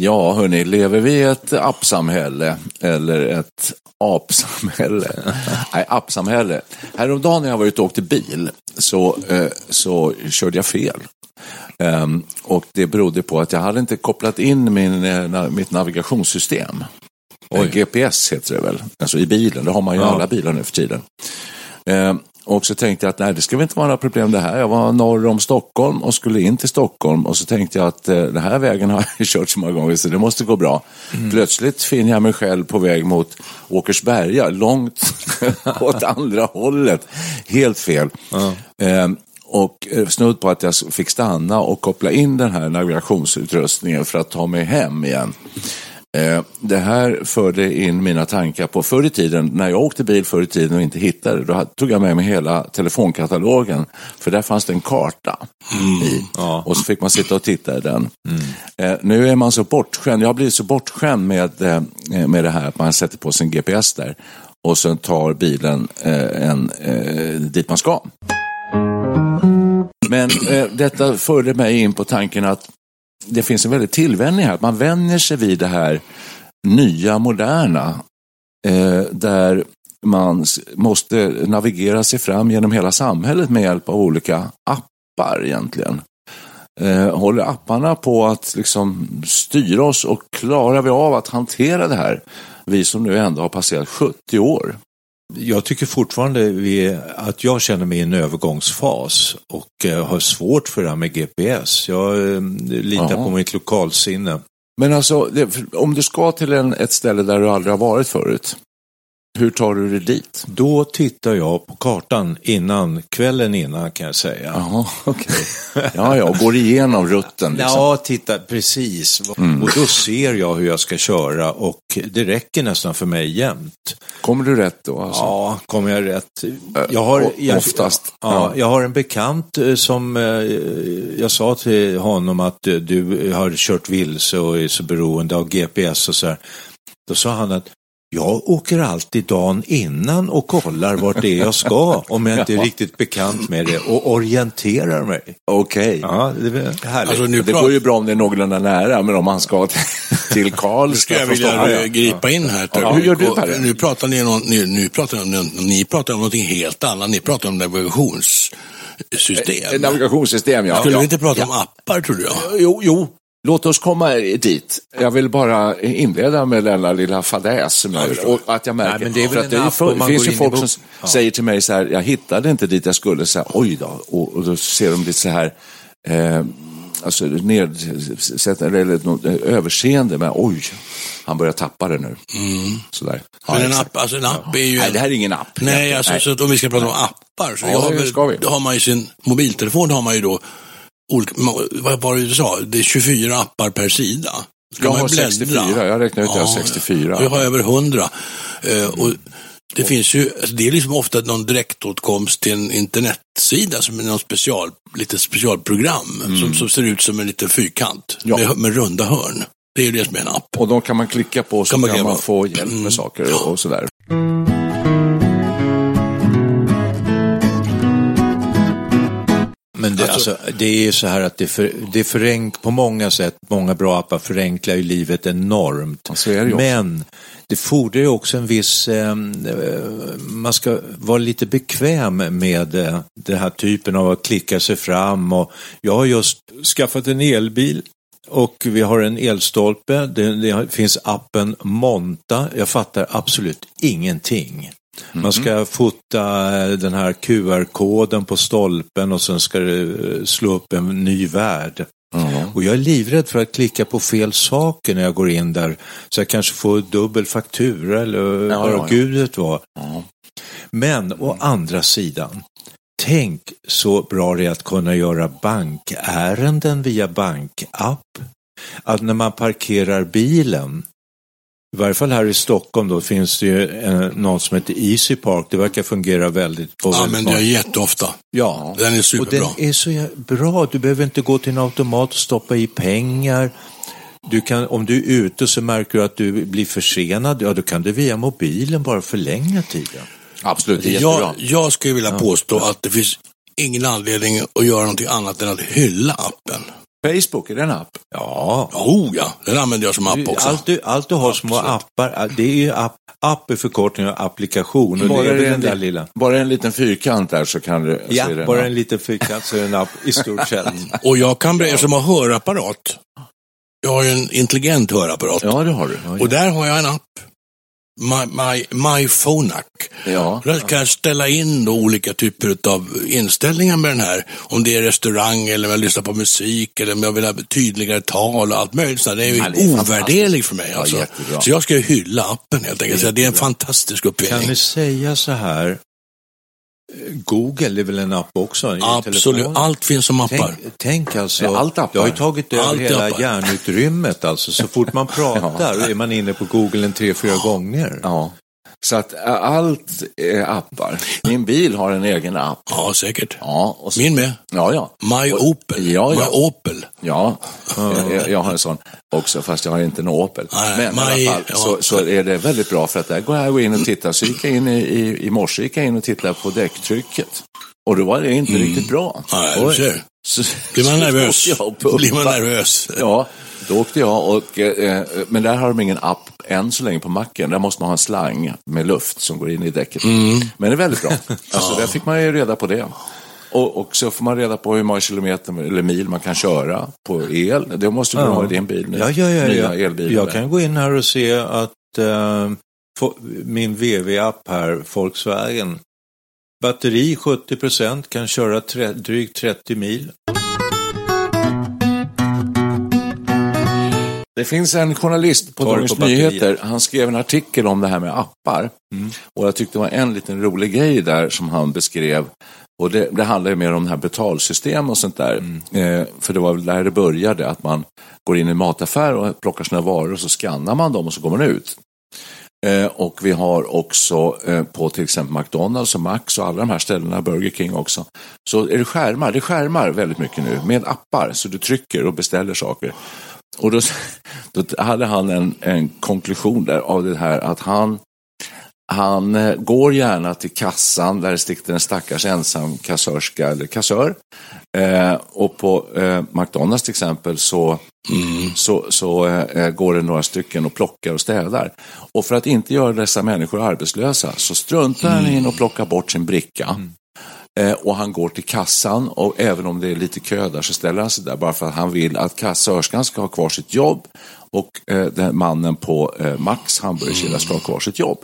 Ja, hörni, lever vi i ett appsamhälle eller ett apsamhälle? Nej, appsamhälle. Häromdagen när jag var ute och åkte bil så, eh, så körde jag fel. Um, och det berodde på att jag hade inte kopplat in min, eh, mitt navigationssystem. Och GPS heter det väl, alltså i bilen, det har man ju i Ja. alla bilar nu för tiden. Och så tänkte jag att nej, det ska väl inte vara några problem det här. Jag var norr om Stockholm och skulle in till Stockholm och så tänkte jag att eh, den här vägen har jag kört så många gånger så det måste gå bra. Plötsligt finner jag mig själv på väg mot Åkersberga, långt åt andra hållet. Helt fel. Och eh, snudd på att jag fick stanna och koppla in den här navigationsutrustningen för att ta mig hem igen. Eh, Det här förde in mina tankar på förr i tiden, när jag åkte bil förr i tiden och inte hittade, då tog jag med mig hela telefonkatalogen, för där fanns det en karta i. Och så fick man sitta och titta i den. Eh, Nu är man så bortskämd, jag har blivit så bortskämd med, eh, med det här att man sätter på sin GPS där och sen tar bilen en, eh, dit man ska. Men eh, detta förde mig in på tanken att det finns en väldigt tillvänjning här. Att man vänjer sig vid det här nya, moderna. Eh, där man måste navigera sig fram genom hela samhället med hjälp av olika appar egentligen. Eh, håller apparna på att liksom styra oss och klarar vi av att hantera det här? Vi som nu ändå har passerat 70 år. Jag tycker fortfarande vi, att jag känner mig i en övergångsfas och eh, har svårt för det här med GPS. Jag eh, litar Jaha. på mitt lokalsinne. Men alltså, om du ska till en, ett ställe där du aldrig har varit förut, hur tar du dig dit? Då tittar jag på kartan innan, kvällen innan kan jag säga. Jaha, okej. Ja, ja, går igenom rutten. Liksom. Ja, titta precis. Och då ser jag hur jag ska köra och det räcker nästan för mig jämt. Kommer du rätt då? Alltså? Ja, kommer jag rätt? Jag har, jag, oftast. Ja, Ja. jag har en bekant eh, som eh, jag sa till honom att eh, du har kört vilse och är så beroende av GPS och så här. Då sa han att jag åker alltid dagen innan och kollar vart det är jag ska om jag inte är Ja. riktigt bekant med det och orienterar mig. Okej. Ja, det är härligt. Alltså, nu Det går ju bra om det är någorlunda nära, men om man ska till, till Karlstad ska jag från vilja eh, gripa in här. Ja, hur gör du, Perre? Nu pratar ni, om, nu, nu pratar ni, om, ni pratar om någonting helt annat. Ni pratar om navigationssystem. Ett navigationssystem, ja. Skulle ja. vi inte prata om appar, tror jag? Jo, jo. Låt oss komma dit. Jag vill bara inleda med denna lilla fadäs som jag gjort. Och att jag märker, Nej, men det är för att en det, är finns ju folk som Ja. säger till mig så här, jag hittade inte dit jag skulle, så här, oj då. Och, och då ser de lite så här, eh, alltså nedsättande eller något, eh, överseende med, oj, han börjar tappa det nu. Sådär. Ja, Men en exakt. app, alltså en app är ju... Nej, det här är ingen app. Nej, alltså, Nej. Så att om vi ska prata om appar, så Ja, jag har väl, har man ju sin mobiltelefon, har man ju då olika, vad var det du sa, det är 24 appar per sida. Ska Jag man har bläddra? 64, jag räknar ut att jag har 64. Jag har över 100. Eh, och det finns ju, alltså det är liksom ofta någon direktåtkomst till en internetsida som är någon special, lite specialprogram som, som ser ut som en liten fyrkant Mm. Ja. med, med runda hörn. Det är ju det som är en app. Och de kan man klicka på så Kan kan man man, klicka på. få hjälp med Mm. saker och, och sådär. Det, alltså, det är ju så här att det, för, det förenk, på många sätt, många bra appar förenklar ju livet enormt. Så är det. Men det fordrar ju också en viss, eh, man ska vara lite bekväm med eh, den här typen av att klicka sig fram. Och jag har just skaffat en elbil och vi har en elstolpe. Det, det finns appen Monta. Jag fattar absolut ingenting. Man ska fota eh, den här QR-koden på stolpen och sen ska det eh, slå upp en ny värld. Och jag är livrädd för att klicka på fel saker när jag går in där. Så jag kanske får dubbel faktura eller Ja, vad ja, ja. gudet var. Men å andra sidan, tänk så bra det är att kunna göra bankärenden via bankapp. Att när man parkerar bilen i varje fall här i Stockholm då finns det ju eh, något som heter Easy Park. Det verkar fungera väldigt på Ja, men det är jätteofta. Ja, Den är och superbra. den är så bra. Du behöver inte gå till en automat och stoppa i pengar. Du kan, om du är ute så märker du att du blir försenad, ja då kan du via mobilen bara förlänga tiden. Absolut, det är jättebra. Jag, jag skulle vilja påstå att det finns ingen anledning att göra någonting annat än att hylla appen. Facebook, är det en app? Ja, Oh ja, den använder jag som app också. allt du, allt du har små appar, det är ju app, app är förkortning av applikation och Bara det är är den en där li- lilla. Bara en liten fyrkant där så kan du... Ja, bara app. en liten fyrkant så är det en app i stort sett. Och jag kan berätta, som har hörapparat. Jag har ju en intelligent hörapparat. Ja, det har du. Och där har jag en app. My, my, my Phonak. Ja. Där kan jag ställa in olika typer av inställningar med den här. Om det är restaurang eller om jag lyssnar på musik eller om jag vill ha tydligare tal och allt möjligt. Så det är ju Ja, för mig. Ja, Alltså. jättebra. så jag ska ju hylla appen helt enkelt. Så det är en fantastisk Kan uppfinning. ni säga så här, Google är väl en app också? Absolut, allt finns som appar. Tänk, tänk alltså, Ja, allt appar. det har ju tagit över Allt hela appar. hjärnutrymmet alltså. Så fort man pratar är man inne på Google en tre, fyra gånger. Ja. Så att allt är appar. Min bil har en egen app. Ja, säkert. Ja, och så, Min med. ja, ja. My Opel. Ja, ja. My Opel. Ja, jag, jag har en sån också, fast jag har inte en Opel. Nej, Men i Maj- alla fall så, så är det väldigt bra för att där går jag in och titta. Så gick jag in i, i, i morse gick jag in och tittade på däcktrycket. Och då var det inte riktigt bra. Nej, du ser. Så, Blir man nervös? och. Blir man nervös? Ja, då åkte jag och, eh, men där har de ingen app än så länge på macken. Där måste man ha en slang med luft som går in i däcket. Mm. Men det är väldigt bra. Alltså, där fick man ju reda på det. Och, och så får man reda på hur många kilometer eller mil man kan köra på el. Det måste du ha i din bil nu. Ja, ja, ja. Ja. elbilar. Jag kan gå in här och se att eh, min VV-app här, Volkswagen, batteri 70 procent, kan köra tre, drygt 30 mil. Det finns en journalist på Dagens. Nyheter. Han skrev en artikel om det här med appar. Mm. Och jag tyckte det var en liten rolig grej där som han beskrev. Och det, det handlar ju mer om det här betalsystem och sånt där. Mm. Eh, för det var väl där det började, att man går in i en mataffär och plockar sina varor och så skannar man dem och så går man ut. Eh, och vi har också eh, på till exempel McDonalds och Max och alla de här ställena, Burger King också, så är det skärmar. Det är skärmar väldigt mycket nu med appar, så du trycker och beställer saker. Och då, då hade han en, en konklusion där av det här att han, han eh, går gärna till kassan där det sitter en stackars ensam kassörska eller kassör. Eh, och på eh, McDonalds till exempel så, så, så eh, eh, går det några stycken och plockar och städar. Och för att inte göra dessa människor arbetslösa så struntar han in och plockar bort sin bricka. Mm. Eh, och han går till kassan och även om det är lite kö där så ställer han sig där bara för att han vill att kassörskan ska ha kvar sitt jobb och eh, den mannen på eh, Max hamburgerkedja ska ha kvar sitt jobb.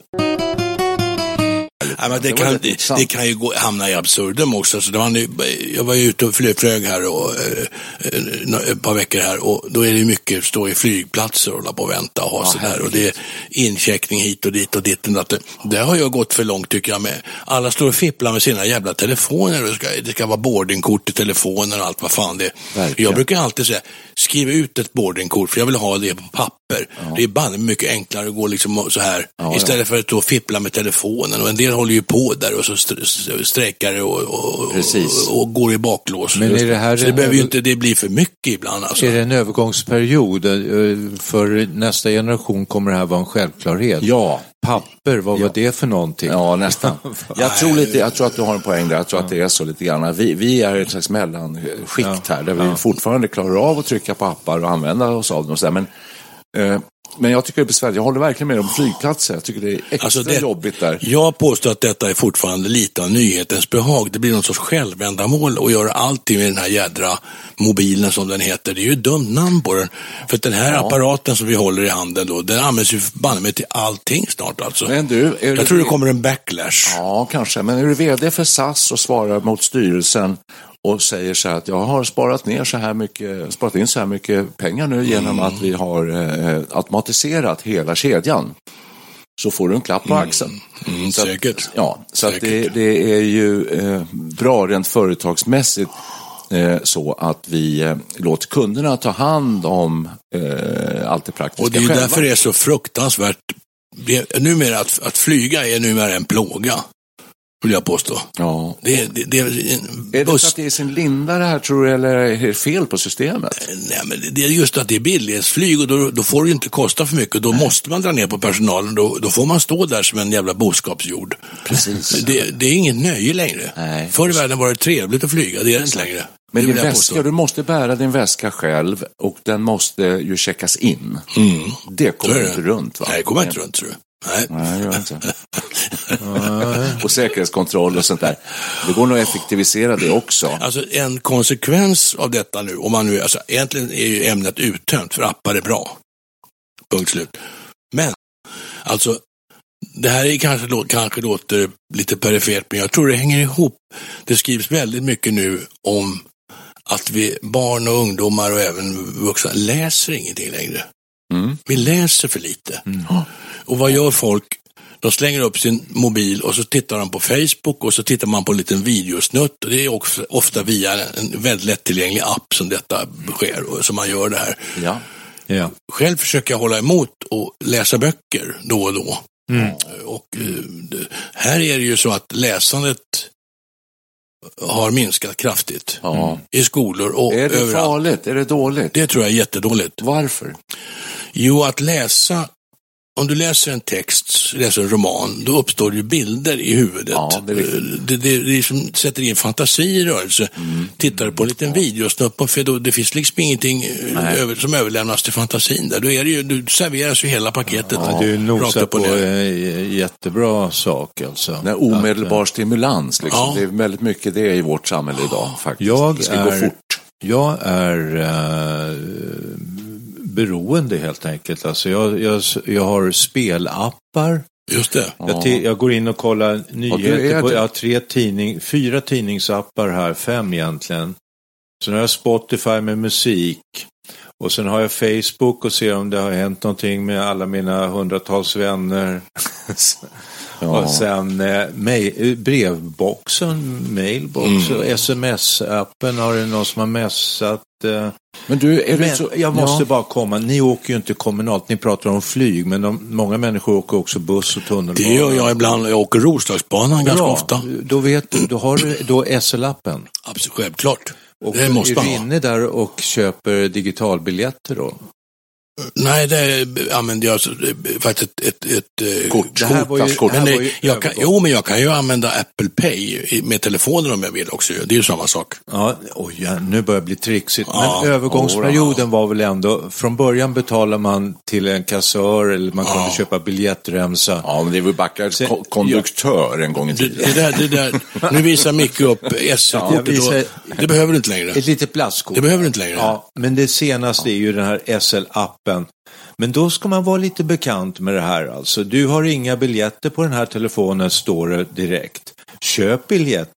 Ja, men det, Det kan, det, det kan ju gå, hamna i absurdum också. Så det var, nu- jag var ju ute och flög, flög här och, eh, eh, ett par veckor här och då är det mycket stå i flygplatser och hålla på och vänta och ha sådär. Och det är incheckning hit och dit och dit och datt. Det har jag gått för långt tycker jag med. Alla står och fipplar med sina jävla telefoner. och Det ska, det ska vara boardingkort i telefonen och allt vad fan det är. Verkligen. Jag brukar alltid säga, skriv ut ett boardingkort för jag vill ha det på papper. Det är bara mycket enklare att gå liksom så här Ja, istället för att då fippla med telefonen. Och en del håller ju på där och så st- strejkar och, och, och, och går i baklås. Men är det här så det behöver ju inte det blir för mycket ibland. Alltså. Är det en övergångsperiod? Eh, För nästa generation kommer det här vara en självklarhet. Ja, Papper, vad var det för någonting? Ja, nästan. Jag tror, lite, jag tror att du har en poäng där. Jag tror att det är så lite grann. Vi, vi är ett slags mellanskikt här där vi fortfarande klarar av att trycka på appar och använda oss av dem. Och så där. Men, eh, men jag tycker det är besvärligt. Jag håller verkligen med om flygplatser. Jag tycker det är extra Alltså det- jobbigt där. Jag påstår att detta är fortfarande lite av nyhetens behag. Det blir någon sorts självändamål att göra allting med den här jädra mobilen som den heter. Det är ju ett dumt namn på den. För den här apparaten som vi håller i handen då, den används ju banne mig till allting snart alltså. Men du, jag det- tror det kommer en backlash. Ja, kanske. Men är du vd för SAS och svarar mot styrelsen och säger så här att jag har sparat ner så här mycket, sparat in så här mycket pengar nu genom att vi har eh, automatiserat hela kedjan. så får du en klapp på axeln. Mm, Så att- säkert. Ja, så att det, Säkert. det är ju eh, bra rent företagsmässigt eh, så att vi eh, låter kunderna ta hand om eh, allt det praktiska Och det är ju själva. därför det är så fruktansvärt. Det, numera att, att flyga är numera en plåga. Vill jag påstå. Ja. Det, det, det är Är det för att det är sin linda det här tror du, eller är det fel på systemet? Nej, men det är just att det är billighetsflyg och då, då får det inte kosta för mycket. Då måste man dra ner på personalen. Då, då får man stå där som en jävla boskapsjord. Precis. Det, det är inget nöje längre. Nej. Förr i världen var det trevligt att flyga, det är det inte längre. Men din jag väska, du måste bära din väska själv och den måste ju checkas in. Mm. Det kommer det. inte runt va? Nej, det kommer jag inte runt tror du. Nej. Nej, det gör inte. och säkerhetskontroll och sånt där. Det går nog att effektivisera det också. Alltså en konsekvens av detta nu, om man nu, alltså egentligen är ju ämnet uttömt för appar är bra. Punkt slut. Men, alltså, det här är kanske, kanske låter lite perifert, men jag tror det hänger ihop. Det skrivs väldigt mycket nu om att vi, barn och ungdomar och även vuxna läser ingenting längre. Mm. Vi läser för lite. Och vad gör folk? De slänger upp sin mobil och så tittar de på Facebook och så tittar man på en liten videosnutt. Det är också, ofta via en väldigt lättillgänglig app som detta sker och som man gör det här. Ja. Ja. Själv försöker jag hålla emot och läsa böcker då och då. Och eh, här är det ju så att läsandet har minskat kraftigt ja. i skolor och Är det överallt. farligt? Är det dåligt? Det tror jag är jättedåligt. Varför? Jo, att läsa, om du läser en text, läser en roman, då uppstår det ju bilder i huvudet. Ja, det. Eh, det, det, det liksom sätter in fantasi i rörelse. Mm. Tittar du på en liten videosnutt på för då, det finns liksom ingenting eh, över, som överlämnas till fantasin där. Då är det ju, du serveras ju hela paketet. Ja, du nosar på en jättebra sak alltså. Den omedelbar stimulans. Liksom. Ja. Det är väldigt mycket det i vårt samhälle idag. faktiskt. Jag det ska är- gå fort. Jag är eh, beroende helt enkelt. Alltså jag, jag, jag har spelappar. Just det. Jag, jag går in och kollar nyheter på, jag har tre tidning, fyra tidningsappar här, fem egentligen. Sen har jag Spotify med musik. Och sen har jag Facebook och ser om det har hänt någonting med alla mina hundratals vänner. Och sen eh, mail, eh, brevboxen, mailbox och sms-appen har det någon som har messat. Eh. Men du, är Men så... jag måste ja. bara komma, ni åker ju inte kommunalt, ni pratar om flyg, men de, många människor åker också buss och tunnelbana. Det gör jag ibland. Jag åker Roslagsbanan ganska ofta. Då vet du, då har du då SL-appen. Absolut, självklart. Och det måste är du inne där och köper digitalbiljetter då? Nej, det använder jag faktiskt ett, ett, ett eh, Kort. Det här var ju- Kort. Men det, ju jag kan, jo, men jag kan ju använda Apple Pay med telefonen om jag vill också. Det är ju samma sak. Ja, oj, ja, nu börjar det bli trixigt. Ja, Men övergångsperioden var väl ändå, från början betalar man till en kassör eller man kunde köpa biljettremsa. Ja, men det var Backars Sen- ko- konduktör en gång i Det, tiden. det där, det där, nu visar Micke upp SL-kortet. Det behöver du inte längre. Ett litet plastkort. Det behöver du inte längre. Ja, men det senaste är ju den här SL-appen. Men då ska man vara lite bekant med det här alltså. Du har inga biljetter på den här telefonen, står det direkt. Köp biljett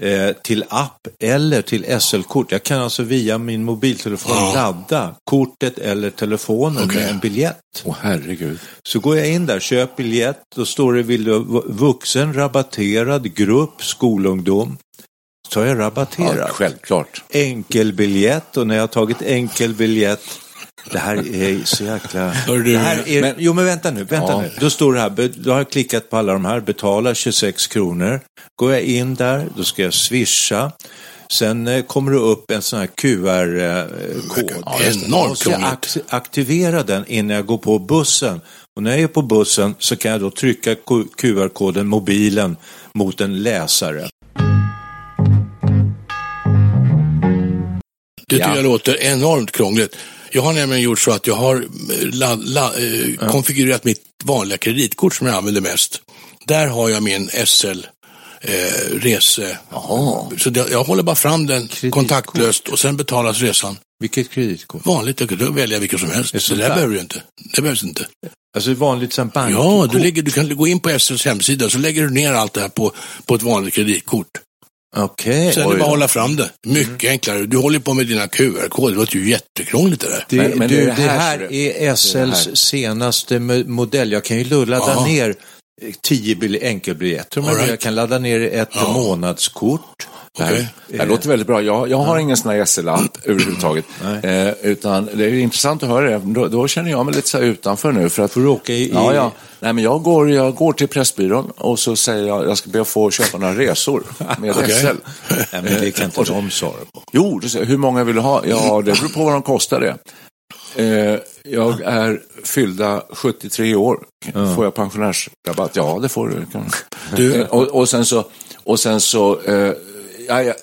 eh, till app eller till SL-kort. Jag kan alltså via min mobiltelefon Ja. ladda kortet eller telefonen Okej. med en biljett. Åh herregud. Så går jag in där, köp biljett, då står det vill du vuxen, rabatterad, grupp, skolungdom. Så tar jag Ja, rabatterad självklart. enkelbiljett och när jag har tagit enkelbiljett det här är så jäkla... Det här är... men- Jo men vänta nu, vänta Ja. nu. Då står det här, då har jag klickat på alla de här, betala 26 kronor. Går jag in där, då ska jag swisha. Sen eh, kommer det upp en sån här QR-kod. Ja, enormt ska jag krångligt. ak- aktivera den innan jag går på bussen. Och när jag är på bussen så kan jag då trycka QR-koden, mobilen, mot en läsare. Det tycker Ja. jag låter enormt krångligt. Jag har nämligen gjort så att jag har eh, la, la, eh, konfigurerat mitt vanliga kreditkort som jag använder mest. Där har jag min SL eh, rese. Så det, jag håller bara fram den Kreditkort. kontaktlöst och sen betalas resan. Vilket kreditkort? Vanligt, jag kan då välja vilket som helst. Så det där behöver du inte. Det behövs inte. Alltså vanligt som bankkort? Ja, du, lägger, du kan gå in på SLs hemsida så lägger du ner allt det här på, på ett vanligt kreditkort. Okej. Sen är det bara att hålla fram det. Mycket enklare. Du håller på med dina QR-koder. Det låter ju jättekrångligt det där. Det, Men- men du, det är det här här, är SLs här. senaste mo- modell. Jag kan ju ladda ner tio bil- enkelbiljetter. Right. Jag kan ladda ner ett Ja. månadskort. Det, här, Okej. det här låter väldigt bra. Jag, jag har ingen sån här SL-app överhuvudtaget. Eh, utan det är intressant att höra det. Då, då känner jag mig lite så här utanför nu. För att, Får du åka i... Ja, ja. Nej, men jag går, jag går till Pressbyrån och så säger jag jag ska be att få köpa några resor med Okej. SL. Nej, men det kan inte de svara på. Jo, säger, hur många vill du ha? Ja, det beror på vad de kostar det. Eh, jag är fyllda 73 år. Får jag pensionärsrabatt? Ja, det får du. Du- Eh, och, och sen så, och sen så eh, ja, jag,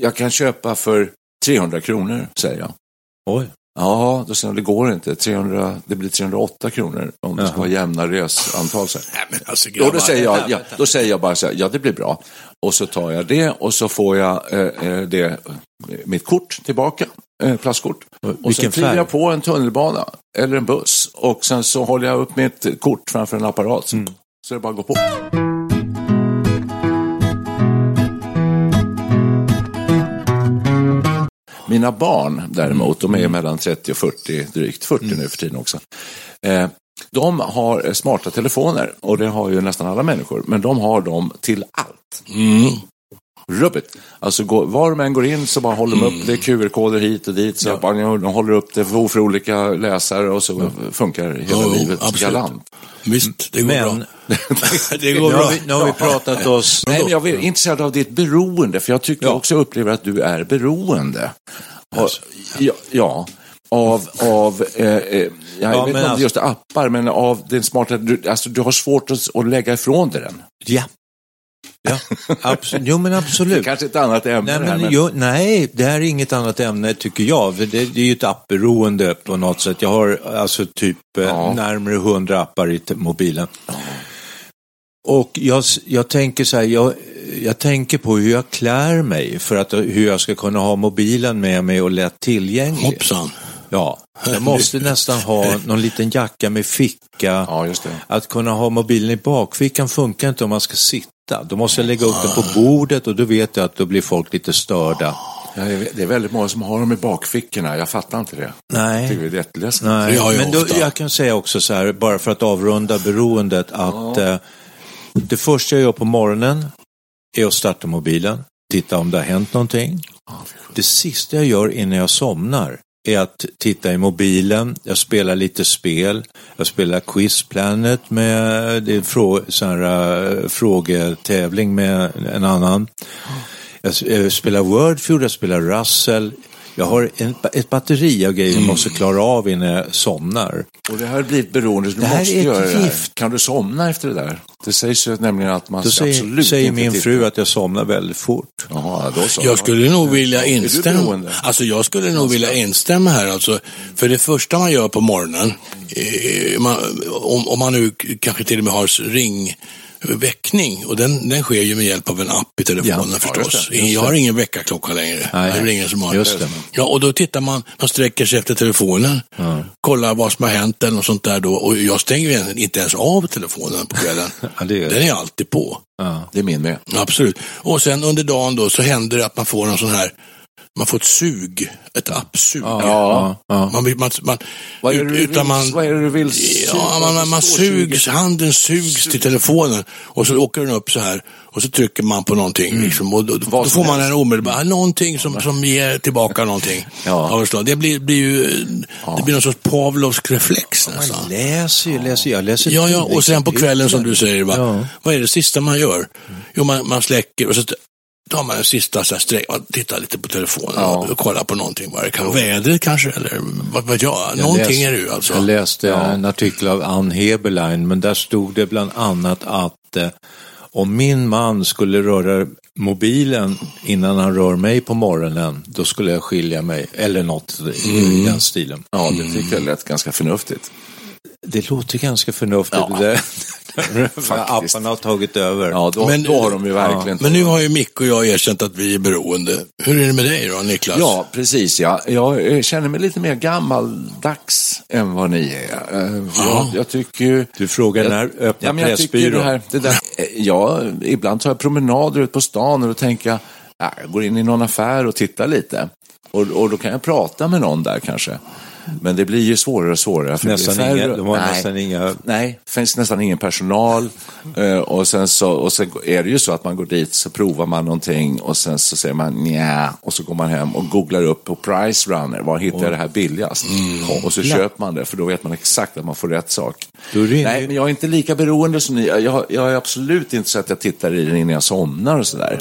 jag kan köpa för 300 kronor, säger jag. Oj. Ja, då säger jag, det går inte. 300, det blir 308 kronor om det ska vara jämna resantal. Så här. Nej, men alltså, Då, då, grabbar. säger jag, ja, då säger jag bara så här, ja det blir bra. Och så tar jag det och så får jag eh, eh, det, mitt kort tillbaka, eh, plastkort. Och så kliver jag på en tunnelbana eller en buss och sen så håller jag upp mitt kort framför en apparat. Så, Mm. så det bara går på. Mina barn däremot, de Mm. är mellan 30 och 40, drygt 40 nu för tiden också. Eh, de har smarta telefoner och det har ju nästan alla människor, men de har dem till allt. Mm. Rubbet. Alltså går, var de än går in så bara håller de upp det, QR-koder hit och dit, så att man, de håller upp det för, för olika läsare och så funkar hela Jo, livet absolut. galant. Visst, det går Men bra. det går nu bra. har, vi, nu har vi pratat oss... Nej, men jag är intresserad av ditt beroende, för jag tycker Ja. också upplever att du är beroende. Och, ja, ja, av, av eh, eh, jag Ja, vet men inte om alltså- just appar, men av den smarta, du, alltså du har svårt att, att lägga ifrån dig den. Ja. Ja. Absolut. Jo, men Det är absolut. kanske ett annat ämne Nej, det här, men, men... jo, nej, det här är inget annat ämne tycker jag. Det, det är ju ett appberoende på något sätt. Jag har alltså typ eh, Ja. närmare hundra appar i mobilen. Och jag, jag tänker så här, jag, jag tänker på hur jag klär mig för att hur jag ska kunna ha mobilen med mig och lätt tillgänglig. Hoppsan. Ja, jag måste nästan ha någon liten jacka med ficka. Ja, just det. Att kunna ha mobilen i bakfickan funkar inte om man ska sitta. Då måste jag lägga upp den på bordet och då vet jag att då blir folk lite störda. Ja, det är- väldigt många som har dem i bakfickorna. Jag fattar inte det. Jag Nej. tycker det är jätteläskigt. Nej, jag men då, jag kan säga också så här, bara för att avrunda beroendet, att eh, det första jag gör på morgonen är att starta mobilen, titta om det har hänt någonting. Det sista jag gör innan jag somnar är att titta i mobilen, jag spelar lite spel, jag spelar Quiz Planet med det är frå, sån här, eh, frågetävling med en annan. Jag spelar Wordfeud, jag spelar Russell. Jag har en, ett batteri av grejer jag måste klara av innan jag somnar. Och det här har blivit beroende, du Det här måste är ett göra det här. gift. Kan du somna efter det där? Det sägs ju nämligen att man Då ska säger, absolut säger inte min titta. fru att jag somnar väldigt fort. Jaha, då så. Jag skulle nog vilja instämma. Alltså jag skulle nog vilja instämma här. Alltså, för det första man gör på morgonen, eh, man, om, om man nu kanske till och med har ring väckning och den, den sker ju med hjälp av en app i telefonen Ja, förstås. just det, jag har ingen väckarklocka längre. Nej, det är ingen som har just det. Ja, och då tittar man, man sträcker sig efter telefonen, kollar vad som har hänt eller något sånt där då. Och jag stänger ju inte ens av telefonen på kvällen. Ja, det är- Den är alltid på. Ja. Det är min med. Absolut. Och sen under dagen då så händer det att man får en sån här, man får ett sug, ett appsug. Ja, ja. Man, man, man, Vad är det utan vill, man, vad är det du vill Ja, man, man, man sugs, handen sugs till telefonen och så åker den upp så här och så trycker man på någonting. Liksom, och då, då får man en omedelbar, någonting som, som ger tillbaka någonting. Ja. Det blir, blir ju, det blir någon sorts Pavlovsk reflex nästan. Man läser ju, läser, jag läser Ja, ja, och sen på kvällen som du säger, va? Ja. vad är det sista man gör? Jo, man, man släcker och så tar man en sista så här sträck och tittar lite på telefonen Ja. och kollar på någonting. Vad det kan vara. Vädret kanske, eller vad vet jag. Jag Någonting läste- är det ju alltså. Jag läste en artikel av Ann Heberlein, men där stod det bland annat att eh, om min man skulle röra mobilen innan han rör mig på morgonen, då skulle jag skilja mig. Eller något i Mm. den stilen. Ja, det tycker jag lät ganska förnuftigt. Det låter ganska förnuftigt. Ja. Det där. Apparna har tagit över. Ja, då, Men- då har de ju verkligen... Men nu har ju Micke och jag erkänt att vi är beroende. Hur är det med dig då, Niklas? Ja, precis ja. Jag eh, känner mig lite mer gammaldags än vad ni är. Eh, Jag, jag tycker ju... Du frågar när öppnar Ja, men jag tycker det Pressbyrån? här, det där, eh, ja, ibland tar jag promenader ut på stan och då tänker jag, ja, jag går in i någon affär och tittar lite. Och, och då kan jag prata med någon där kanske. Men det blir ju svårare och svårare. För det Nästan färre- inga- de har nej, nästan inga- Nej, det finns nästan ingen personal. Eh, och, sen så, och sen är det ju så att man går dit så provar man någonting och sen så säger man nja och så går man hem och googlar upp på Price Runner, var hittar jag det här billigast? Och så köper man det för då vet man exakt att man får rätt sak. Nej, men jag är inte lika beroende som ni. Jag, jag är absolut inte så att jag tittar i den innan jag somnar och sådär.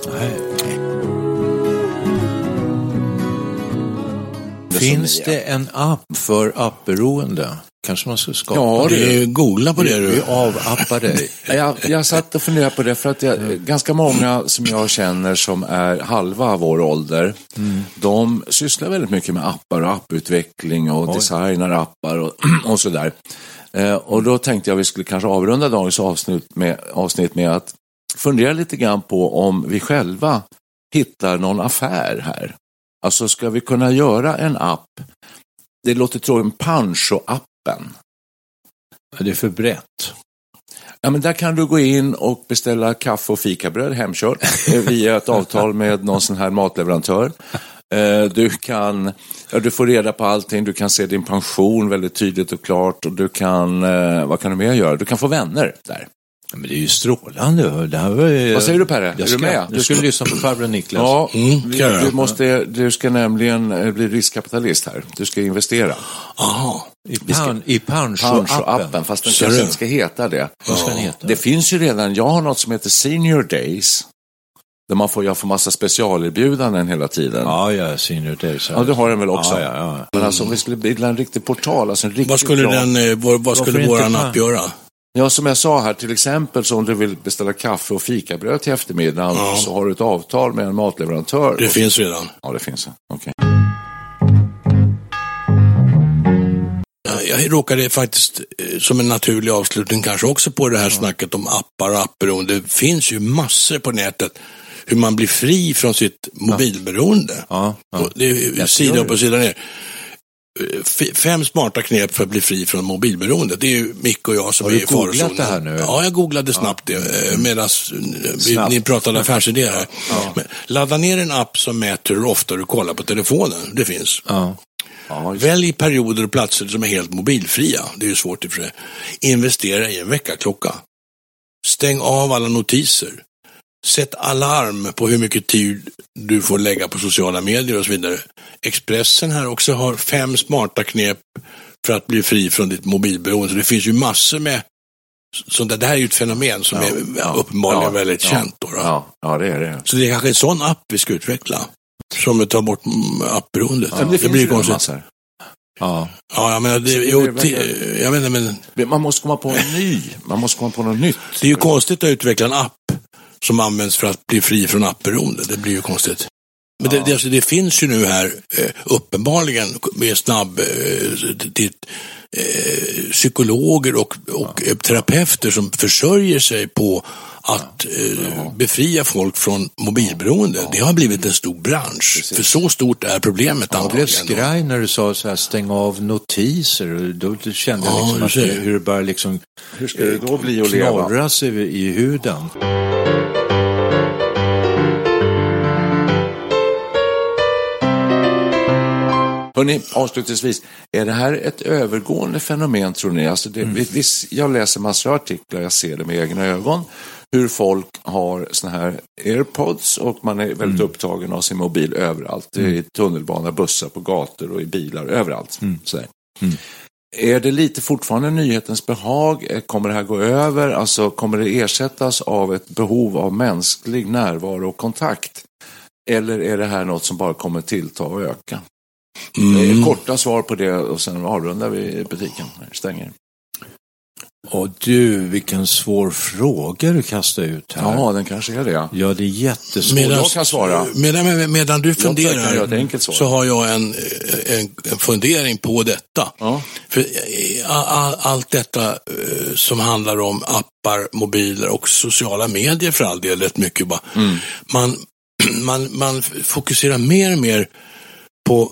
Finns det en app för appberoende? Kanske man ska skapa Ja, det? Är, googla på det Vi du. avappar dig. Jag, jag satt och funderade på det för att jag, ganska många som jag känner som är halva vår ålder, de sysslar väldigt mycket med appar och apputveckling och designar appar och, och sådär. Eh, och då tänkte jag vi skulle kanske avrunda dagens avsnitt med, avsnitt med att fundera lite grann på om vi själva hittar någon affär här. Alltså ska vi kunna göra en app, det låter tråkigt, Pancho-appen. Det är för brett. Ja, men där kan du gå in och beställa kaffe och fikabröd hemkört eh, via ett avtal med någon sån här matleverantör. Eh, Du, kan, ja, du får reda på allting, du kan se din pension väldigt tydligt och klart och du kan, eh, vad kan du mer göra? Du kan få vänner där. Men det är ju strålande. Det här var ju... Vad säger du, Perre? Är Jag du ska, med? Du ska lyssna på farbror Niklas. Ja, Mm, du, måste, du ska nämligen eh, bli riskkapitalist här. Du ska investera. Aha. I, pan, i Pancho-appen. Fast den kanske du? inte ska heta det. Vad ska den heta? Det finns ju redan, jag har något som heter Senior Days. Där man får, jag får massa specialerbjudanden hela tiden. Ja, ja, Senior Days. Ja, du har den väl också? Ja, ja, ja. Men alltså om vi skulle bilda en riktig portal, alltså en riktigt Vad skulle, bra... den, eh, vad, vad skulle våran app göra? Ja, som jag sa här, till exempel så om du vill beställa kaffe och fikabröd till eftermiddagen Ja. så har du ett avtal med en matleverantör. Det finns redan. Ja, det finns. Okej. Ja, Jag råkade faktiskt eh, som en naturlig avslutning kanske också på det här snacket om appar och appberoende. Det finns ju massor på nätet hur man blir fri från sitt mobilberoende. Ja, ja. Det är sida upp och sida ner. Eh, Fem smarta knep för att bli fri från mobilberoende. Det är ju Micke och jag som Har är du i googlat farozonen. det här nu? Ja, jag googlade snabbt det medan ni pratade affärsidéer här. Men, ladda ner en app som mäter hur ofta du kollar på telefonen. Det finns. ja. Ja, Välj perioder och platser som är helt mobilfria. Det är ju svårt i och för sig. Investera i en väckarklocka. Stäng av alla notiser. Sätt alarm på hur mycket tid du får lägga på sociala medier och så vidare. Expressen här också har fem smarta knep för att bli fri från ditt mobilberoende. Så det finns ju massor med sånt där. Det här är ju ett fenomen som är uppenbarligen ja, väldigt ja, känt. Då, då. Ja, ja, det är det. Så det är kanske en sån app vi ska utveckla. Som tar bort appberoendet. Ja, det, finns blir konstigt. massor. ja. Ja, jag menar, det, det jo, jag vet inte, men Men Man måste komma på en ny. Man måste komma på något nytt. det är ju konstigt att utveckla en app som används för att bli fri från appberoende. Det blir ju konstigt. Men det, det, alltså, det finns ju nu här eh, uppenbarligen med snabb eh, till, eh, psykologer och, och eh, terapeuter som försörjer sig på att eh, befria folk från mobilberoende. Det har blivit en stor bransch. För så stort är problemet Jag blev antagligen. skraj när du sa så här, stäng av notiser. Då, kände jag Ja, liksom att, hur det börjar liksom Hur ska det då bli att leva? knorras i, i huden. Hörrni, avslutningsvis, är det här ett övergående fenomen tror ni? Alltså det, viss, jag läser massor av artiklar, jag ser det med egna ögon, hur folk har såna här airpods och man är väldigt upptagen av sin mobil överallt. I tunnelbana, bussar, på gator och i bilar, överallt. Sådär. Är det lite fortfarande nyhetens behag? Eh, Kommer det här gå över? Alltså, kommer det ersättas av ett behov av mänsklig närvaro och kontakt? Eller är det här något som bara kommer tillta och öka? Mm. Korta svar på det och sen avrundar vi butiken. Stänger. Och du, vilken svår fråga du kastar ut här. Ja, den kanske är det. Ja. Ja, det är jättesvårt. Medan- jag kan svara. Medan, medan, medan du funderar så har jag en, en, en fundering på detta. Ja. För eh, all, all, allt detta eh, som handlar om appar, mobiler och sociala medier för all del rätt mycket. Bara. Mm. Man, man, man fokuserar mer och mer på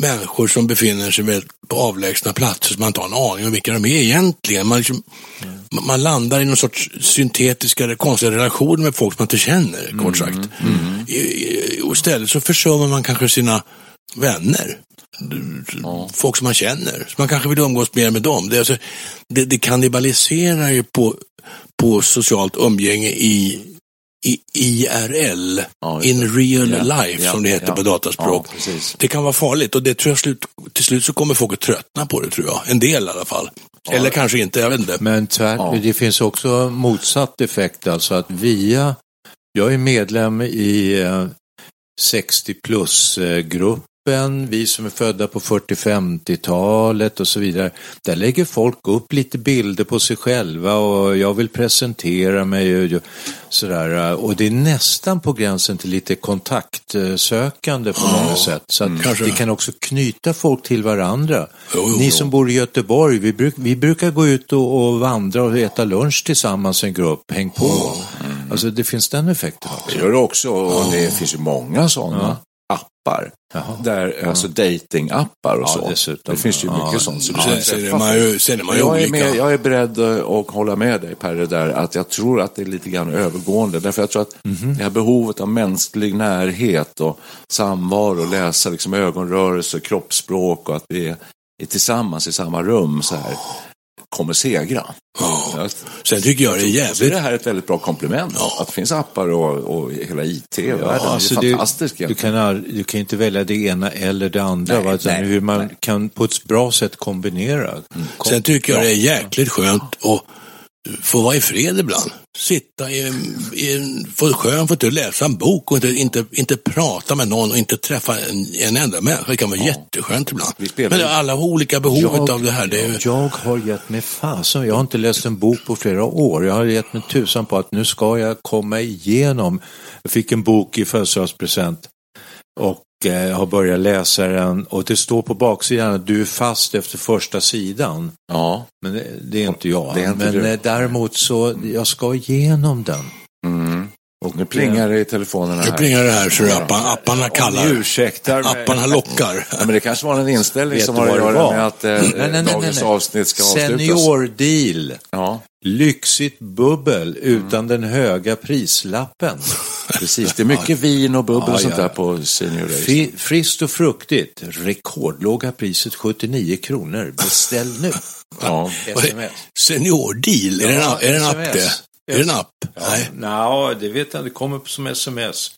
människor som befinner sig på avlägsna platser som man inte har en aning om vilka de är egentligen. Man, liksom, man- man landar i någon sorts syntetiska konstiga relationer med folk som man inte känner, kort sagt. I, i, och istället så försummar man kanske sina vänner. Folk som man känner. Så man kanske vill umgås mer med dem. Det, alltså, det, det kannibaliserar ju på, på socialt umgänge i, i IRL, Ja, in real Ja, life ja, som det heter ja. på dataspråk. Det kan vara farligt och det tror jag slut, till slut så kommer folk att tröttna på det tror jag. En del i alla fall. Eller kanske inte, jag vet inte. Men tvär, Ja. det finns också motsatt effekt, alltså att via, jag är medlem i eh, 60 plus-gruppen, vi som är födda på 40-50-talet och så vidare. Där lägger folk upp lite bilder på sig själva och jag vill presentera mig och sådär. Och det är nästan på gränsen till lite kontaktsökande på många sätt. Så att Kanske. det kan också knyta folk till varandra. Jo, jo, Ni som bor i Göteborg, vi, bruk, vi brukar gå ut och, och vandra och äta lunch tillsammans en grupp. Häng på. Alltså det finns den effekten Det också. gör det också och det finns ju många sådana appar. Jaha. Där, Alltså datingappar och Ja, så. dessutom. Det finns ju Ja, mycket sånt. Så är träffa man ju, sen är man ju jag, är olika. med, jag är beredd att hålla med dig Perre där, att jag tror att det är lite grann övergående. Därför jag tror att det här behovet av mänsklig närhet och samvaro, läsa liksom ögonrörelser, kroppsspråk och att vi är, är tillsammans i samma rum så här, kommer segra. Jag, Sen tycker jag det är så är jävligt det här ett väldigt bra komplement. Att det finns appar och, och hela IT-världen. alltså det är fantastiskt. Du kan, ald- du kan inte välja det ena eller det andra. Nej, va? Utan nej, hur man nej. kan på ett bra sätt kombinera. Kom- Sen tycker jag det är jäkligt skönt att få vara i fred ibland. Sitta i i få skön, få inte läsa en bok och inte, inte, inte prata med någon och inte träffa en, en enda människa. Det kan vara jätteskönt ibland. Men alla har olika behovet av det här. Det är, jag har gett mig fasen. Jag har inte läst en bok på flera år. Jag har gett mig tusan på att nu ska jag komma igenom. Jag fick en bok i födelsedagspresent och eh, har börjat läsa den och det står på baksidan att du är fast efter första sidan. Ja. Men det, det är inte jag. Det är inte Men du. eh, däremot så, jag ska igenom den. Mm. Och nu plingar det i telefonen nu här. plingar det här så det apparna, apparna Om kallar. ursäktar mig. Apparna lockar. Ja, men det kanske var en inställning Vet som har att göra var? med att eh, Nej, nej, nej, dagens nej, nej. avsnitt ska avslutas. Seniordeal. Ja, Lyxigt bubbel utan den höga prislappen. precis. Det är mycket vin och bubbel Ja, och sånt ja. där på Senior. Fri, friskt och fruktigt. Rekordlåga priset 79 kronor. Beställ nu. Ja. Seniordeal, är det en, är det en app det? Är det en app? Nej. Nå, det vet jag. Det kommer som sms.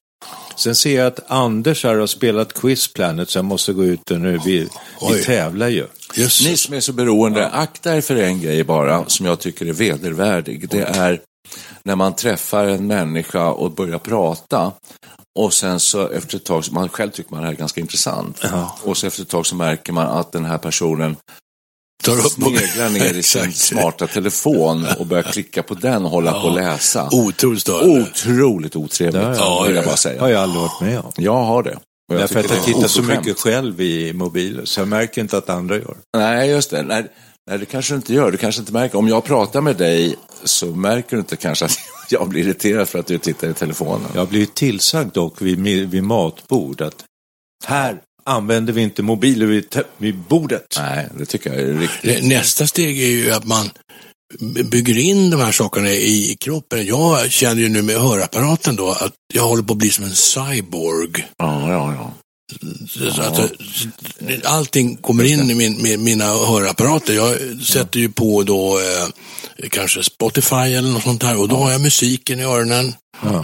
Sen ser jag att Anders här har spelat Quiz Planet så jag måste gå ut och nu. Vi, vi tävlar ju. Just Ni som är så beroende, akta er för en grej bara som jag tycker är vedervärdig. Det är när man träffar en människa och börjar prata och sen så efter ett tag, man själv tycker man det här är ganska intressant. Och så efter ett tag så märker man att den här personen Tar upp sneglar ner i sin smarta telefon och börjar klicka på den och hålla på och läsa. Otroligt störande. Otroligt otrevligt, Ja, ja, vill jag ja. bara har säga. jag aldrig varit med om. Jag har det. Jag Därför att jag det tittar så mycket själv i mobilen så jag märker inte att andra gör. Nej, just det. Nej, nej, det kanske du inte gör. Du kanske inte märker. Om jag pratar med dig så märker du inte kanske att jag blir irriterad för att du tittar i telefonen. Jag har blivit tillsagd dock vid, vid matbord att här använder vi inte mobiler vid, vid bordet. Nej, det tycker jag är riktigt. Nästa steg är ju att man bygger in de här sakerna i kroppen. Jag känner ju nu med hörapparaten då att jag håller på att bli som en cyborg. Ja, ja, ja. Att, det- allting kommer in i min, min, mina hörapparater. Jag sätter ju på då eh, kanske Spotify eller något sånt där och då har jag musiken i öronen.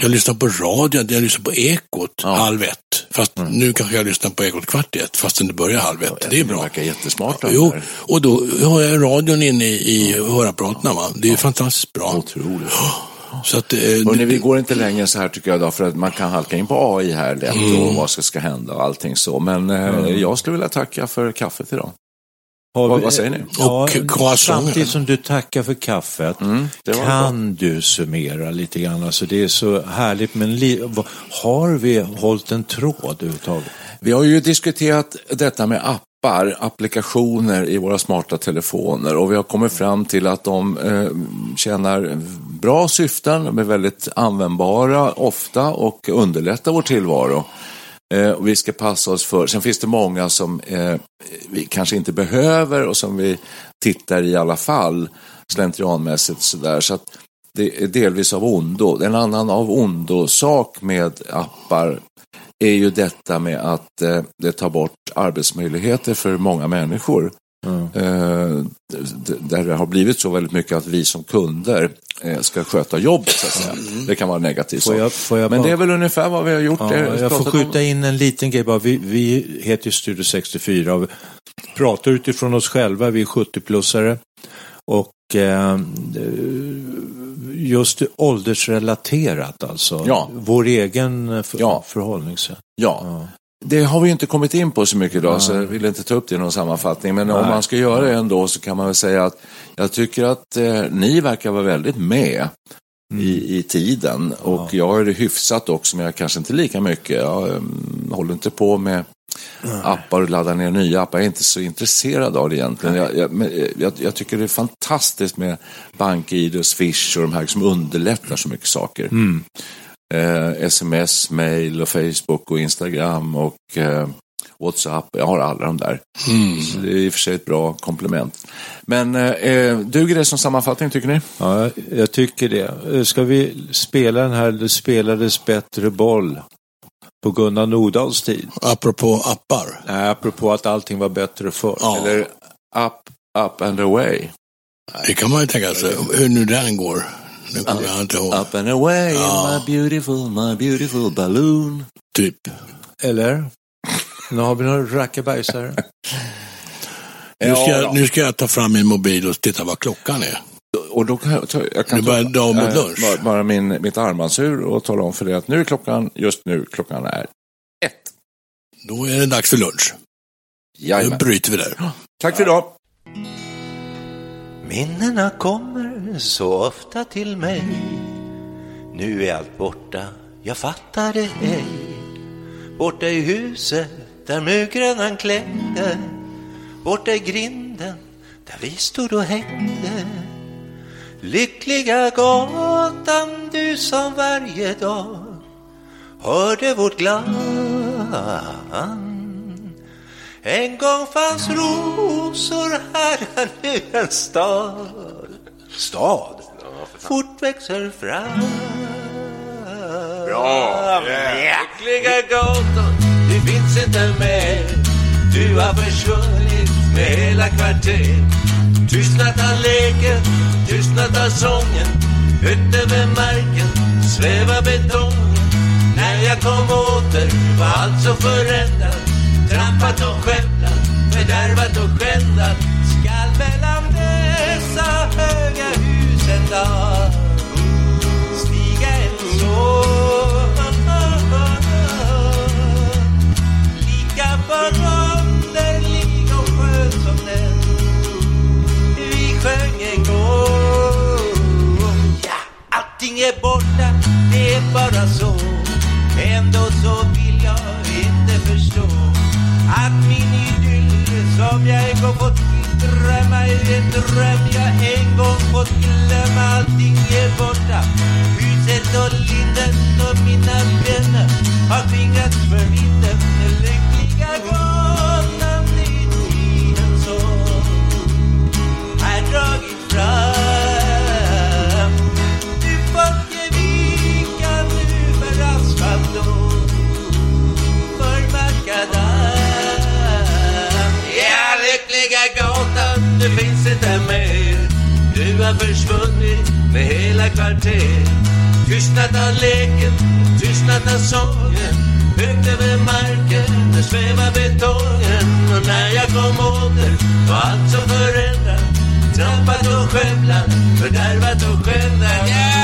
Jag lyssnar på radio, jag lyssnar på Ekot Ja. halv ett. Fast nu kanske jag lyssnar på Ekot kvart i ett fastän det börjar halv ett. Det är Det bra. verkar jättesmart. de Jo, och då har jag radion inne i, i hörapparaterna. Va? Det är fantastiskt bra. Otroligt. Så att, eh, Hörrni, vi går inte längre så här tycker jag då, för att man kan halka in på AI här lätt Mm. och vad som ska hända och allting så. Men eh, jag skulle vilja tacka för kaffet idag. Har Vad- vi- vad säger ni? Ja, Och samtidigt som du tackar för kaffet, Mm, kan du summera lite grann? Alltså det är så härligt, men har vi hållit en tråd överhuvudtaget? Vi har ju diskuterat detta med appar, applikationer i våra smarta telefoner och vi har kommit fram till att de eh, tjänar bra syften, de är väldigt användbara ofta och underlättar vår tillvaro. Eh, och vi ska passa oss för, sen finns det många som eh, vi kanske inte behöver och som vi tittar i alla fall slentrianmässigt sådär. Så att det är delvis av ondo. En annan av ondo-sak med appar är ju detta med att eh, det tar bort arbetsmöjligheter för många människor. Eh, d- d- där det har blivit så väldigt mycket att vi som kunder eh, ska sköta jobbet. Så att säga. Det kan vara negativt. Får jag- får jag Men bara- det är väl ungefär vad vi har gjort. Ja, jag får pratat om. skjuta in en liten grej bara. Vi, vi heter ju Studio 64 och pratar utifrån oss själva. Vi är 70-plussare. Och eh, just åldersrelaterat alltså. Ja. Vår egen eh, för, Ja. förhållningssätt. Ja. Ja. Det har vi inte kommit in på så mycket idag, så jag vill inte ta upp det i någon sammanfattning. Men om Nej. man ska göra det ändå så kan man väl säga att jag tycker att eh, ni verkar vara väldigt med i, i tiden. Och jag är det hyfsat också, men jag kanske inte lika mycket. Jag um, håller inte på med appar och laddar ner nya appar. Jag är inte så intresserad av det egentligen. Jag, jag, eh, jag, jag tycker det är fantastiskt med BankID och Swish och de här som underlättar så mycket saker. Eh, sms, mail och Facebook och Instagram och eh, WhatsApp. Jag har alla de där. Så det är i och för sig ett bra komplement. Men eh, eh, duger det som sammanfattning tycker ni? Ja, jag tycker det. Eh, Ska vi spela den här Det spelades bättre boll på Gunnar Nordahls tid? Apropå appar. Nej, apropå att allting var bättre förr. Ja. Eller up, up and away? Det kan man ju tänka sig. Hur nu den går. Det kommer jag inte ihåg. Up and away, Ja. my beautiful, my beautiful balloon. Typ. Eller? Nu har vi några rackabajsare. Nu ska, Ja, jag, nu ska jag ta fram min mobil och titta vad klockan är. Och då kan jag, ta, jag kan ta- dag mot eh, lunch. Bara, bara min, mitt armbandsur och tala om för dig att nu är klockan, just nu, klockan är ett. Då är det dags för lunch. Nu Jajamän. bryter vi där. Tack för idag. Minnena kommer så ofta till mig Nu är allt borta, jag fattar det ej Borta i huset där murgrönan klängde Borta i grinden där vi stod och hängde Lyckliga gatan du som varje dag hörde vårt glann en gång fanns rosor här, är nu en stad. Stad? Fort växer fram. Bra! Lyckliga gatan, du finns inte mer. Du har försvunnit med hela kvarter. Tystnat har leken, tystnat har sången. Högt över marken svävar betongen. När jag kom åter var allt så förändrat. Trampat och skämtat, fördärvat och skändat. Skall mellan dessa höga hus en dag stiga en sång. Lika förunderlig är borta, det är bara så. Ändå så vill jag inte förstå att min idyll som jag en gång fått drömma är en dröm jag en gång fått glömma. Allting är borta. Huset och linden och mina vänner har tvingats för vinden. Lyckliga gatan i tiden så har dragit fram. Med kvarter. Tystnat av leken, tystnat av sången. Högt över marken, där svävar betongen. Och när jag kom åter var allt så förändrat. Trampat och skövlat, fördärvat och skändat. yeah!